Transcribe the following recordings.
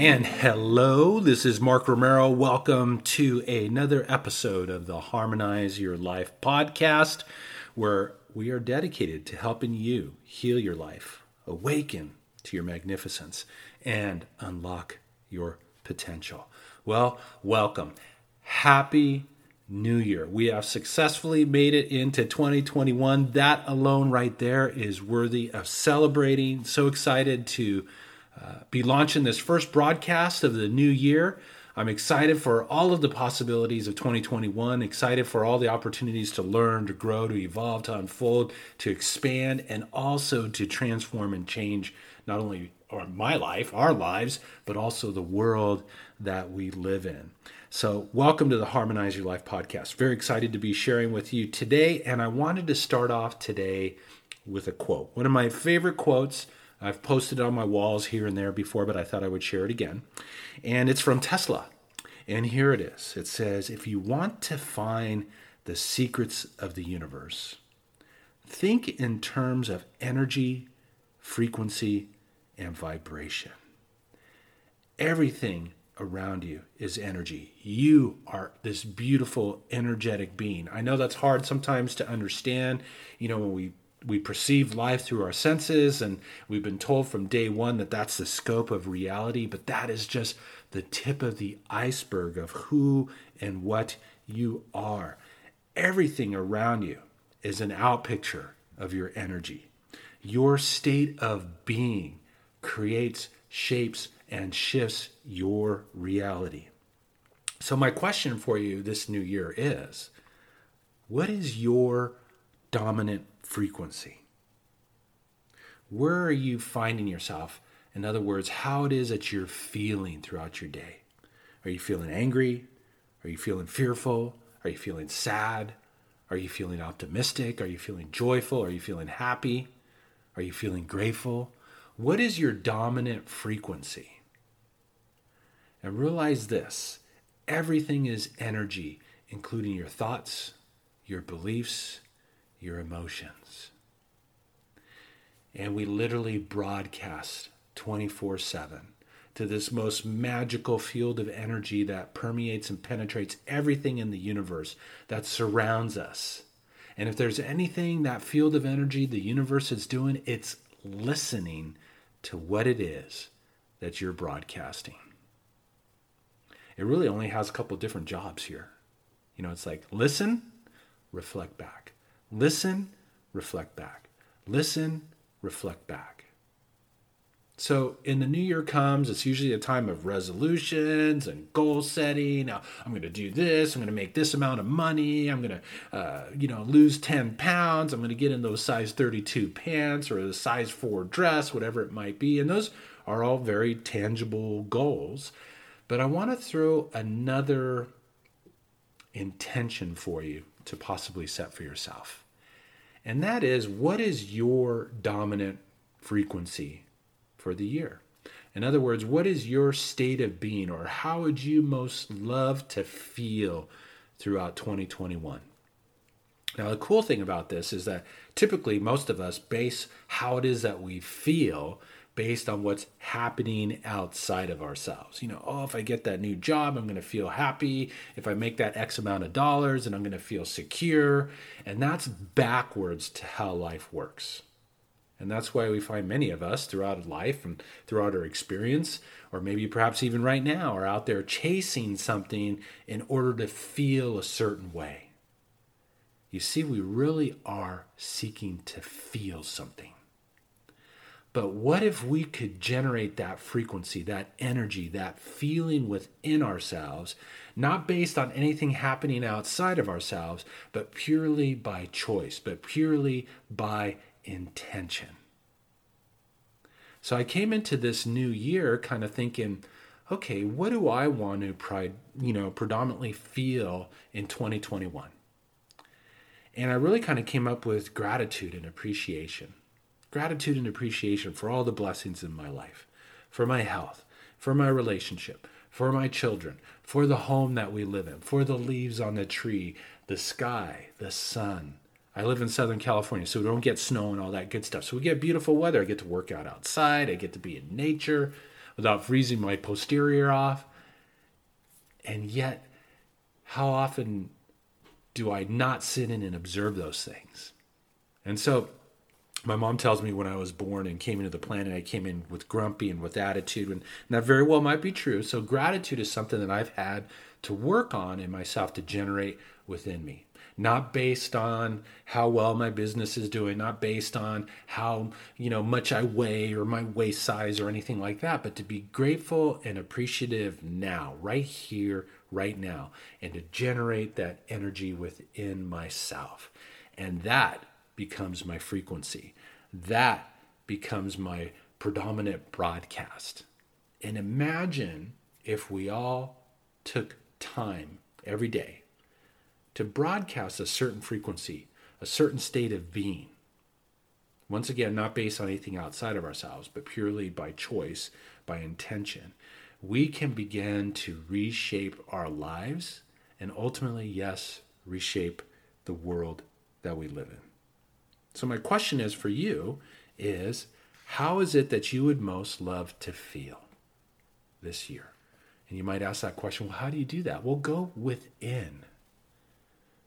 And hello, this is Mark Romero. Welcome to another episode of the Harmonize Your Life podcast, where we are dedicated to helping you heal your life, awaken to your magnificence, and unlock your potential. Well, welcome. Happy New Year. We have successfully made it into 2021. That alone, right there, is worthy of celebrating. So excited to be launching this first broadcast of the new year. I'm excited for all of the possibilities of 2021, excited for all the opportunities to learn, to grow, to evolve, to unfold, to expand, and also to transform and change not only my life, our lives, but also the world that we live in. So, welcome to the Harmonize Your Life podcast. Very excited to be sharing with you today. And I wanted to start off today with a quote. One of my favorite quotes. I've posted it on my walls here and there before, but I thought I would share it again. And it's from Tesla. And here it is it says, If you want to find the secrets of the universe, think in terms of energy, frequency, and vibration. Everything around you is energy. You are this beautiful, energetic being. I know that's hard sometimes to understand. You know, when we we perceive life through our senses, and we've been told from day one that that's the scope of reality, but that is just the tip of the iceberg of who and what you are. Everything around you is an outpicture of your energy. Your state of being creates, shapes, and shifts your reality. So, my question for you this new year is what is your dominant frequency? Where are you finding yourself? In other words, how it is that you're feeling throughout your day. Are you feeling angry? Are you feeling fearful? Are you feeling sad? Are you feeling optimistic? Are you feeling joyful? Are you feeling happy? Are you feeling grateful? What is your dominant frequency? And realize this everything is energy, including your thoughts, your beliefs, your emotions. And we literally broadcast 24 7 to this most magical field of energy that permeates and penetrates everything in the universe that surrounds us. And if there's anything that field of energy the universe is doing, it's listening to what it is that you're broadcasting it really only has a couple different jobs here. You know, it's like listen, reflect back. Listen, reflect back. Listen, reflect back. So, in the new year comes, it's usually a time of resolutions and goal setting. Now, I'm going to do this. I'm going to make this amount of money. I'm going to, uh, you know, lose 10 pounds. I'm going to get in those size 32 pants or the size 4 dress, whatever it might be. And those are all very tangible goals. But I want to throw another intention for you to possibly set for yourself. And that is what is your dominant frequency for the year? In other words, what is your state of being, or how would you most love to feel throughout 2021? Now, the cool thing about this is that typically most of us base how it is that we feel based on what's happening outside of ourselves. You know, oh, if I get that new job, I'm going to feel happy. If I make that X amount of dollars, and I'm going to feel secure. And that's backwards to how life works. And that's why we find many of us throughout life and throughout our experience, or maybe perhaps even right now, are out there chasing something in order to feel a certain way. You see, we really are seeking to feel something. But what if we could generate that frequency, that energy, that feeling within ourselves, not based on anything happening outside of ourselves, but purely by choice, but purely by intention? So I came into this new year kind of thinking, okay, what do I want to you know, predominantly feel in 2021? And I really kind of came up with gratitude and appreciation gratitude and appreciation for all the blessings in my life, for my health, for my relationship, for my children, for the home that we live in, for the leaves on the tree, the sky, the sun. I live in Southern California, so we don't get snow and all that good stuff. So we get beautiful weather. I get to work out outside, I get to be in nature. without freezing my posterior off. And yet, how often do I not sit in and observe those things? And so, my mom tells me when I was born and came into the planet, I came in with grumpy and with attitude, and that very well might be true. So, gratitude is something that I've had to work on in myself to generate within me. Not based on how well my business is doing, not based on how you know much I weigh or my waist size or anything like that, but to be grateful and appreciative now, right here, right now, and to generate that energy within myself. And that becomes my frequency. That becomes my predominant broadcast. And imagine if we all took time every day to broadcast a certain frequency, a certain state of being. Once again, not based on anything outside of ourselves, but purely by choice, by intention. We can begin to reshape our lives and ultimately, yes, reshape the world that we live in. So, my question is for you is how is it that you would most love to feel this year? And you might ask that question, well, how do you do that? Well, go within.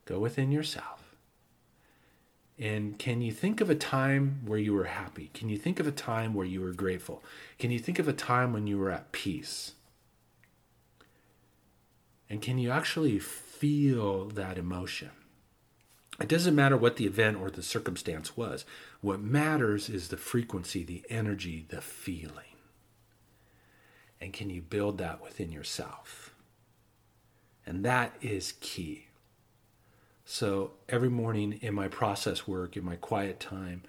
Go within yourself. And can you think of a time where you were happy? Can you think of a time where you were grateful? Can you think of a time when you were at peace? And can you actually feel that emotion? It doesn't matter what the event or the circumstance was. What matters is the frequency, the energy, the feeling. And can you build that within yourself? And that is key. So every morning in my process work, in my quiet time,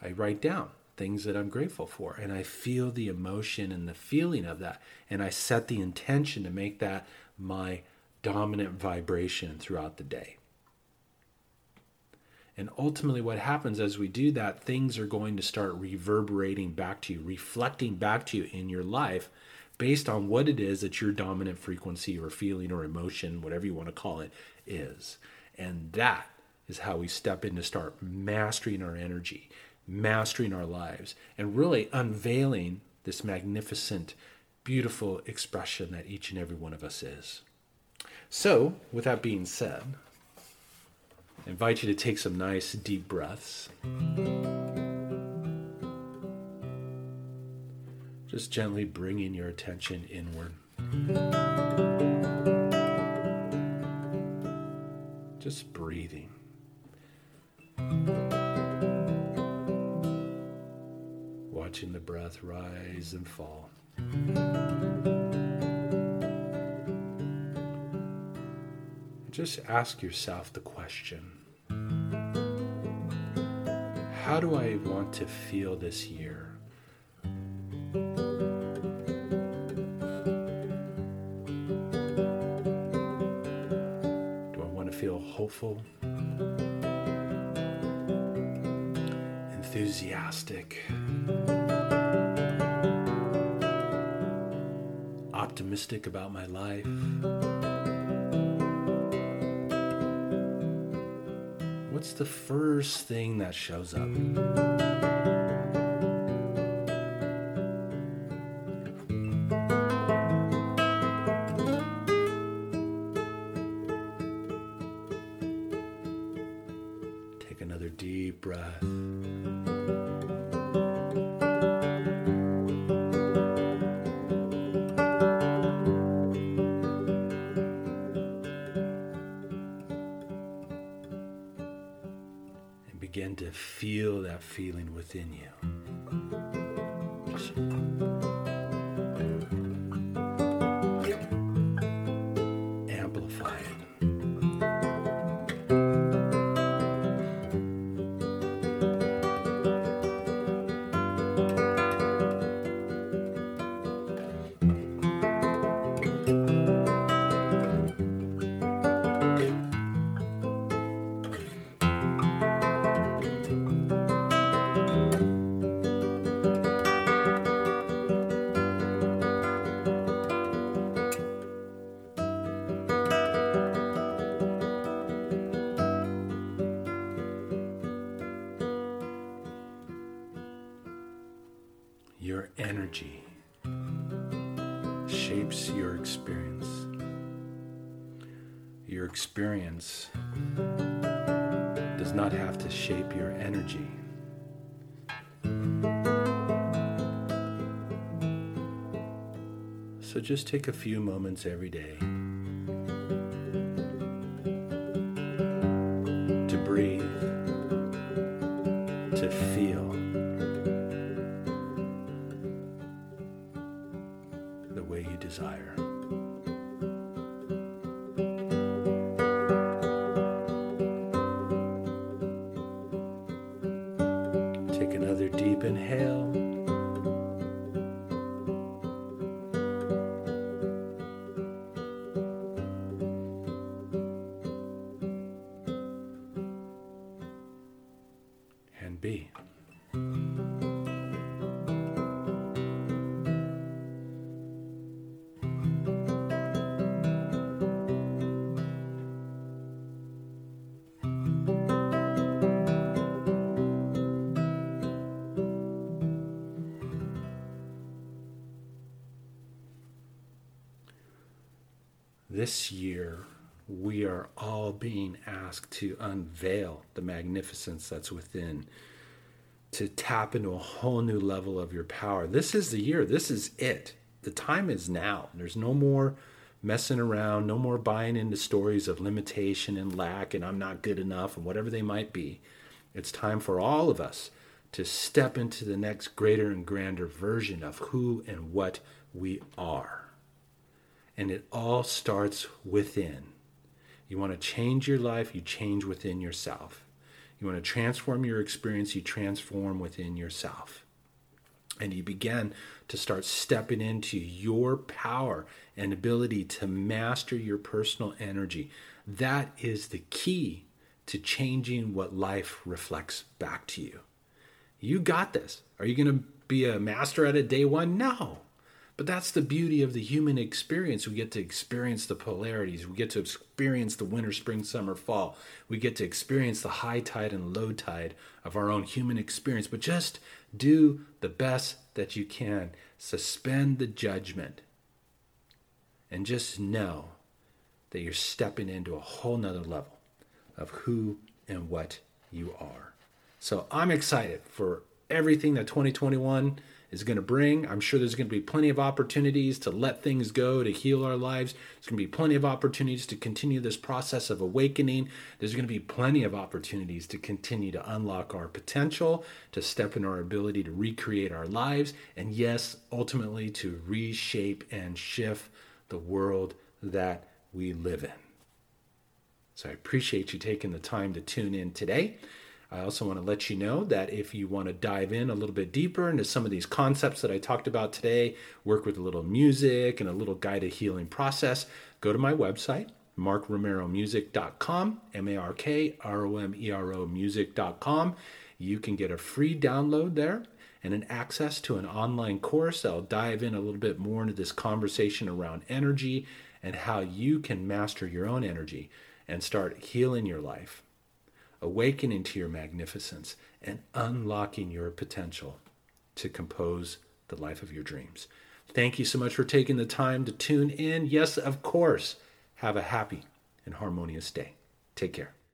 I write down things that I'm grateful for. And I feel the emotion and the feeling of that. And I set the intention to make that my dominant vibration throughout the day. And ultimately, what happens as we do that, things are going to start reverberating back to you, reflecting back to you in your life based on what it is that your dominant frequency or feeling or emotion, whatever you want to call it, is. And that is how we step in to start mastering our energy, mastering our lives, and really unveiling this magnificent, beautiful expression that each and every one of us is. So, with that being said, I invite you to take some nice deep breaths. just gently bringing your attention inward. Just breathing. Watching the breath rise and fall. Just ask yourself the question How do I want to feel this year? Do I want to feel hopeful, enthusiastic, optimistic about my life. What's the first thing that shows up? Begin to feel that feeling within you. Your energy shapes your experience. Your experience does not have to shape your energy. So just take a few moments every day to breathe, to feel Be. This year, we are all being asked to unveil the magnificence that's within, to tap into a whole new level of your power. This is the year, this is it. The time is now. There's no more messing around, no more buying into stories of limitation and lack and I'm not good enough and whatever they might be. It's time for all of us to step into the next greater and grander version of who and what we are. And it all starts within. You want to change your life, you change within yourself. You want to transform your experience, you transform within yourself. And you begin to start stepping into your power and ability to master your personal energy. That is the key to changing what life reflects back to you. You got this. Are you going to be a master at it day one? No. But that's the beauty of the human experience. We get to experience the polarities. We get to experience the winter, spring, summer, fall. We get to experience the high tide and low tide of our own human experience. But just do the best that you can. Suspend the judgment. And just know that you're stepping into a whole nother level of who and what you are. So I'm excited for everything that 2021 is going to bring. I'm sure there's going to be plenty of opportunities to let things go, to heal our lives. There's going to be plenty of opportunities to continue this process of awakening. There's going to be plenty of opportunities to continue to unlock our potential, to step in our ability to recreate our lives, and yes, ultimately to reshape and shift the world that we live in. So I appreciate you taking the time to tune in today. I also want to let you know that if you want to dive in a little bit deeper into some of these concepts that I talked about today, work with a little music and a little guided healing process, go to my website, markromeromusic.com, M A R K R O M E R O music.com. You can get a free download there and an access to an online course that'll dive in a little bit more into this conversation around energy and how you can master your own energy and start healing your life awakening to your magnificence, and unlocking your potential to compose the life of your dreams. Thank you so much for taking the time to tune in. Yes, of course, have a happy and harmonious day. Take care.